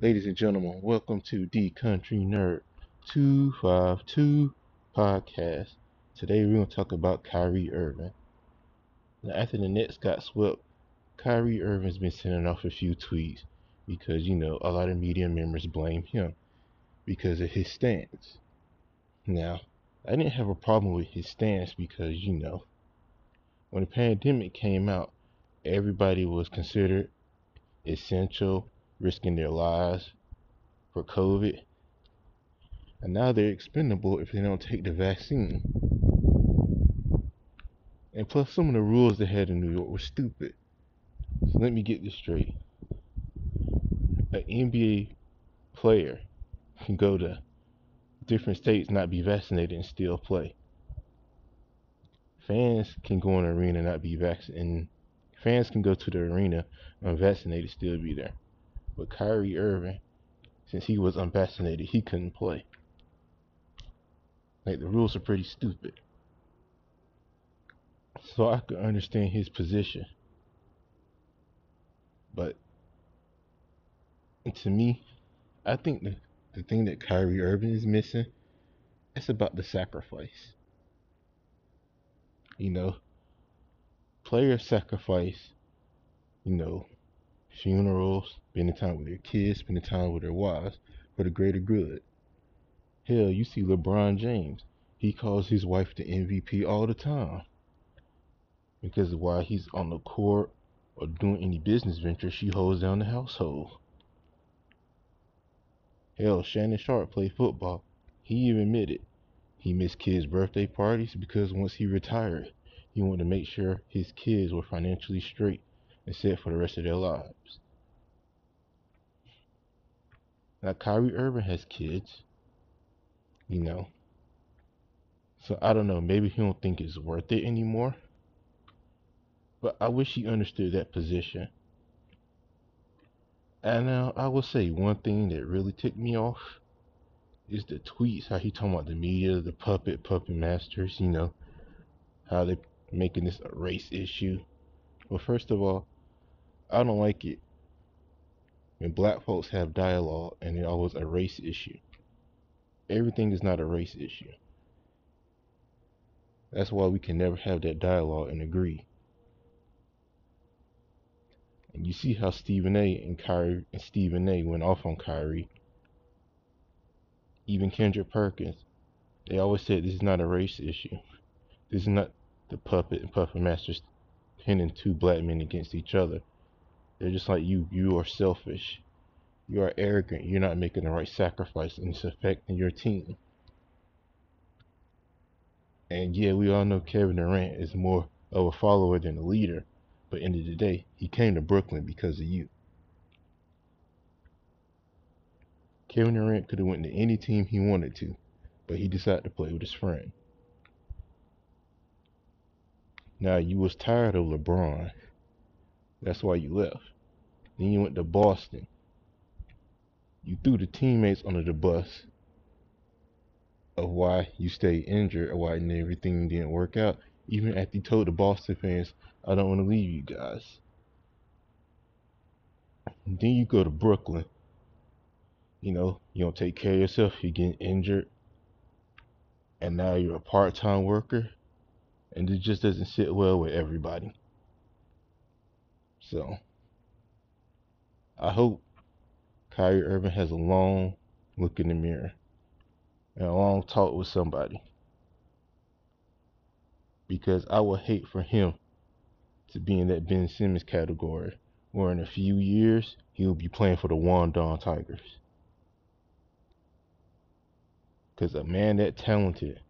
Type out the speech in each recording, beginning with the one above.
Ladies and gentlemen, welcome to D Country Nerd 252 podcast. Today we're going to talk about Kyrie Irving. Now, after the Nets got swept, Kyrie Irving's been sending off a few tweets because, you know, a lot of media members blame him because of his stance. Now, I didn't have a problem with his stance because, you know, when the pandemic came out, everybody was considered essential risking their lives for COVID. And now they're expendable if they don't take the vaccine. And plus, some of the rules they had in New York were stupid. So let me get this straight. An NBA player can go to different states, not be vaccinated, and still play. Fans can go in the arena not be vaccinated. And fans can go to the arena unvaccinated, still be there. But Kyrie Irving, since he was unvaccinated, he couldn't play. Like the rules are pretty stupid. So I could understand his position. But to me, I think the, the thing that Kyrie Irving is missing, it's about the sacrifice. You know, players sacrifice, you know, funerals, spending time with their kids, spending time with their wives for the greater good. Hell, you see LeBron James. He calls his wife the MVP all the time. Because while he's on the court or doing any business venture, she holds down the household. Hell, Shannon Sharpe played football. He even admitted he missed kids' birthday parties because once he retired, he wanted to make sure his kids were financially straight and set for the rest of their lives. Now, Kyrie Irving has kids, you know. So I don't know, maybe he don't think it's worth it anymore. But I wish he understood that position. And now I will say one thing that really ticked me off is the tweets, how he talking about the media, the puppet, puppet masters, you know, how they making this a race issue. Well, first of all, I don't like it when black folks have dialogue and it always a race issue. Everything is not a race issue. That's why we can never have that dialogue and agree. And you see how Stephen A. and Kyrie and Stephen A. went off on Kyrie. Even Kendrick Perkins. They always said this is not a race issue. This is not the puppet and puppet masters pinning two black men against each other. They're just like you. You are selfish. You are arrogant. You're not making the right sacrifice, and it's affecting your team. And yeah, we all know Kevin Durant is more of a follower than a leader. But end of the day, he came to Brooklyn because of you. Kevin Durant could have went to any team he wanted to, but he decided to play with his friend. Now you was tired of LeBron. That's why you left. Then you went to Boston. You threw the teammates under the bus of why you stayed injured or why everything didn't work out. Even after you told the Boston fans, I don't want to leave you guys. And then you go to Brooklyn. You know, you don't take care of yourself, you get injured. And now you're a part time worker. And it just doesn't sit well with everybody. So, I hope Kyrie Irving has a long look in the mirror and a long talk with somebody. Because I would hate for him to be in that Ben Simmons category, where in a few years he'll be playing for the Guangdong Tigers. Because a man that talented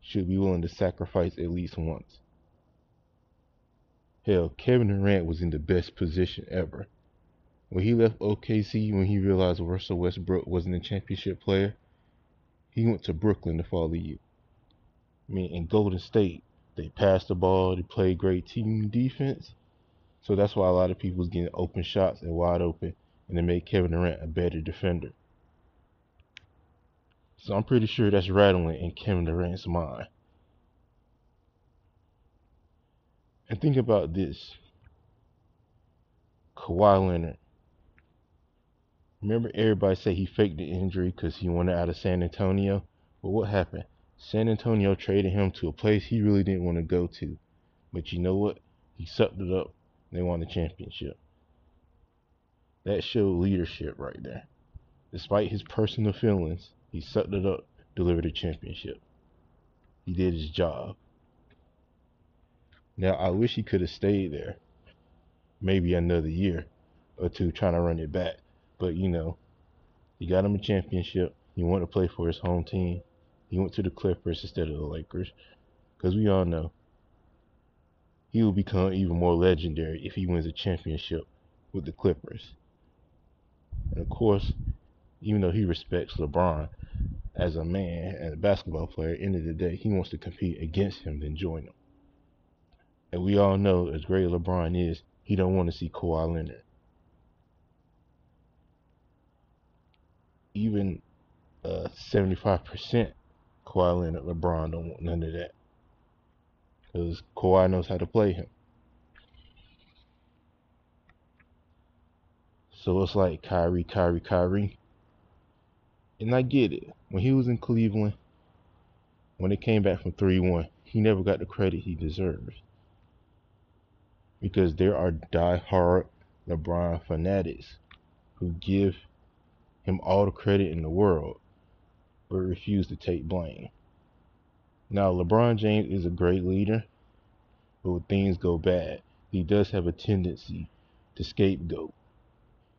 should be willing to sacrifice at least once. Hell, Kevin Durant was in the best position ever. When he left OKC, when he realized Russell Westbrook wasn't a championship player, he went to Brooklyn to follow you. I mean, in Golden State, they passed the ball, they played great team defense. So that's why a lot of people was getting open shots and wide open, and it made Kevin Durant a better defender. So I'm pretty sure that's rattling in Kevin Durant's mind. And think about this. Kawhi Leonard. Remember everybody say he faked the injury because he wanted out of San Antonio? But what happened? San Antonio traded him to a place he really didn't want to go to. But you know what? He sucked it up. They won the championship. That showed leadership right there. Despite his personal feelings, he sucked it up, delivered a championship. He did his job. Now, I wish he could have stayed there maybe another year or two trying to run it back. But, you know, he got him a championship. He wanted to play for his home team. He went to the Clippers instead of the Lakers. Because we all know he will become even more legendary if he wins a championship with the Clippers. And of course, even though he respects LeBron as a man and a basketball player, at the end of the day, he wants to compete against him than join him. And we all know, as great LeBron is, he don't want to see Kawhi Leonard. Even uh, 75% Kawhi Leonard, LeBron don't want none of that. Because Kawhi knows how to play him. So it's like Kyrie, Kyrie, Kyrie. And I get it. When he was in Cleveland, when it came back from 3 1, he never got the credit he deserves because there are die-hard LeBron fanatics who give him all the credit in the world but refuse to take blame. Now, LeBron James is a great leader, but when things go bad, he does have a tendency to scapegoat.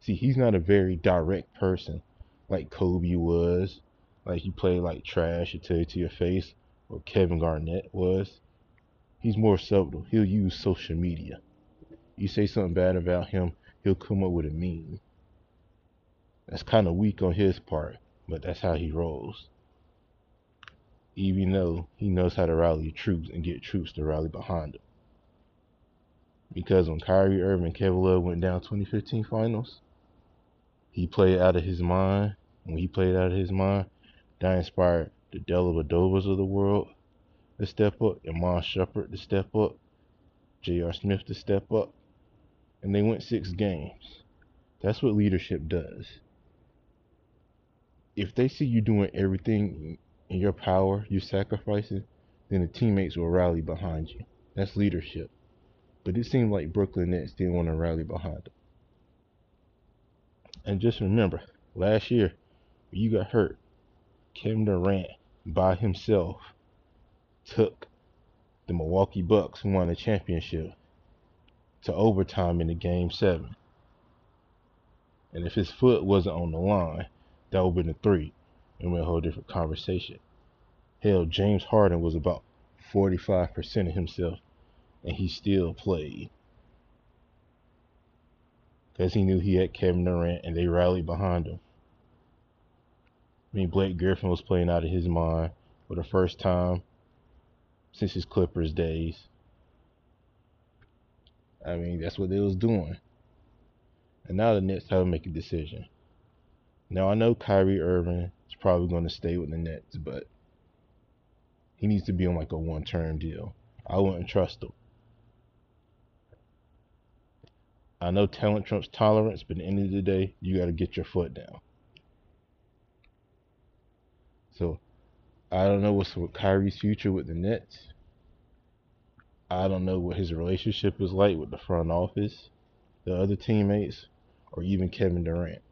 See, he's not a very direct person like Kobe was, like he played like trash to tell you to your face, or Kevin Garnett was. He's more subtle. He'll use social media. You say something bad about him, he'll come up with a meme. That's kind of weak on his part, but that's how he rolls. Even though he knows how to rally troops and get troops to rally behind him. Because when Kyrie Irving and Kevin Love went down 2015 finals, he played out of his mind. When he played out of his mind, that inspired the Dellavedovas of the world to step up, Iman Shumpert to step up, J.R. Smith to step up, and they went six games. That's what leadership does. If they see you doing everything in your power, you sacrificing, then the teammates will rally behind you. That's leadership. But it seemed like Brooklyn Nets didn't want to rally behind them. And just remember, last year, when you got hurt, Kevin Durant by himself took the Milwaukee Bucks who won the championship to overtime in the game seven. And if his foot wasn't on the line, that would have been a three and we're a whole different conversation. Hell, James Harden was about 45% of himself and he still played. Because he knew he had Kevin Durant and they rallied behind him. I mean, Blake Griffin was playing out of his mind for the first time since his Clippers days. I mean, that's what they was doing. And now the Nets have to make a decision. Now I know Kyrie Irving is probably going to stay with the Nets, but he needs to be on like a one-term deal. I wouldn't trust him. I know talent trumps tolerance, but at the end of the day, you got to get your foot down. So I don't know what's with Kyrie's future with the Nets. I don't know what his relationship is like with the front office, the other teammates, or even Kevin Durant.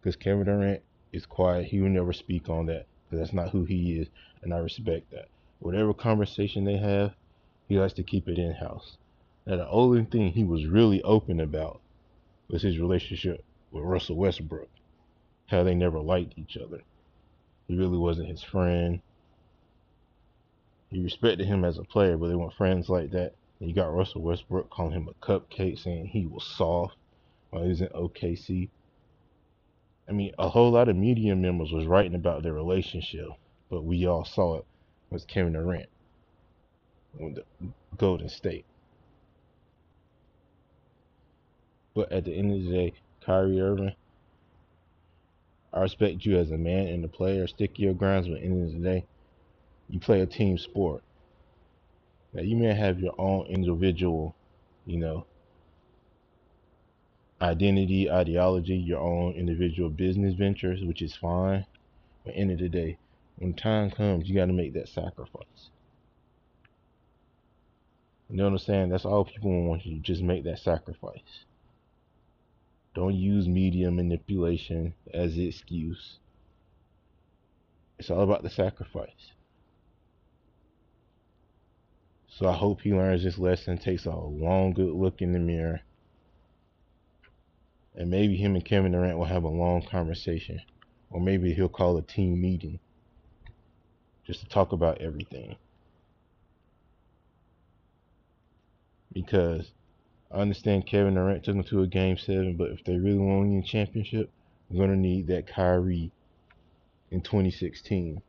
Because Kevin Durant is quiet. He will never speak on that. Because that's not who he is. And I respect that. Whatever conversation they have, he likes to keep it in house. Now, the only thing he was really open about was his relationship with Russell Westbrook. How they never liked each other. He really wasn't his friend. He respected him as a player, but they weren't friends like that. And you got Russell Westbrook calling him a cupcake, saying he was soft. while he was in OKC. I mean, a whole lot of media members was writing about their relationship, but we all saw it was Kevin Durant with the Golden State. But at the end of the day, Kyrie Irving, I respect you as a man and a player. Stick your grounds, but at the end of the day, you play a team sport. Now you may have your own individual, you know, identity, ideology, your own individual business ventures, which is fine. But end of the day, when time comes, you got to make that sacrifice. You know what I'm saying? That's all people want you to just make that sacrifice. Don't use media manipulation as excuse. It's all about the sacrifice. So I hope he learns this lesson, takes a long, good look in the mirror, and maybe him and Kevin Durant will have a long conversation, or maybe he'll call a team meeting just to talk about everything. Because I understand Kevin Durant took them to a game seven, but if they really want to win a championship, we're gonna need that Kyrie in 2016.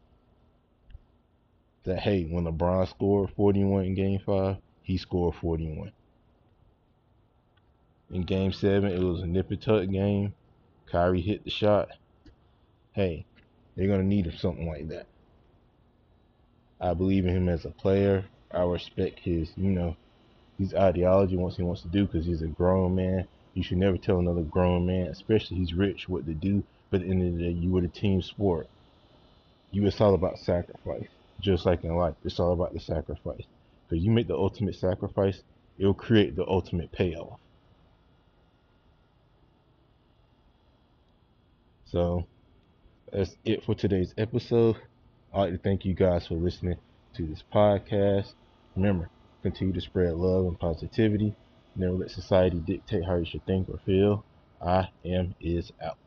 That hey, when LeBron scored 41 in Game Five, he scored 41. In Game Seven, it was a nip and tuck game. Kyrie hit the shot. Hey, they're gonna need him something like that. I believe in him as a player. I respect his, you know, his ideology once he wants to do because he's a grown man. You should never tell another grown man, especially he's rich, what to do. But at the end of the day, you were a team sport. You it's all about sacrifice, just like in life. It's all about the sacrifice. Because you make the ultimate sacrifice, it'll create the ultimate payoff. So that's it for today's episode. I'd like to thank you guys for listening to this podcast. Remember, continue to spread love and positivity. Never let society dictate how you should think or feel. I am is out.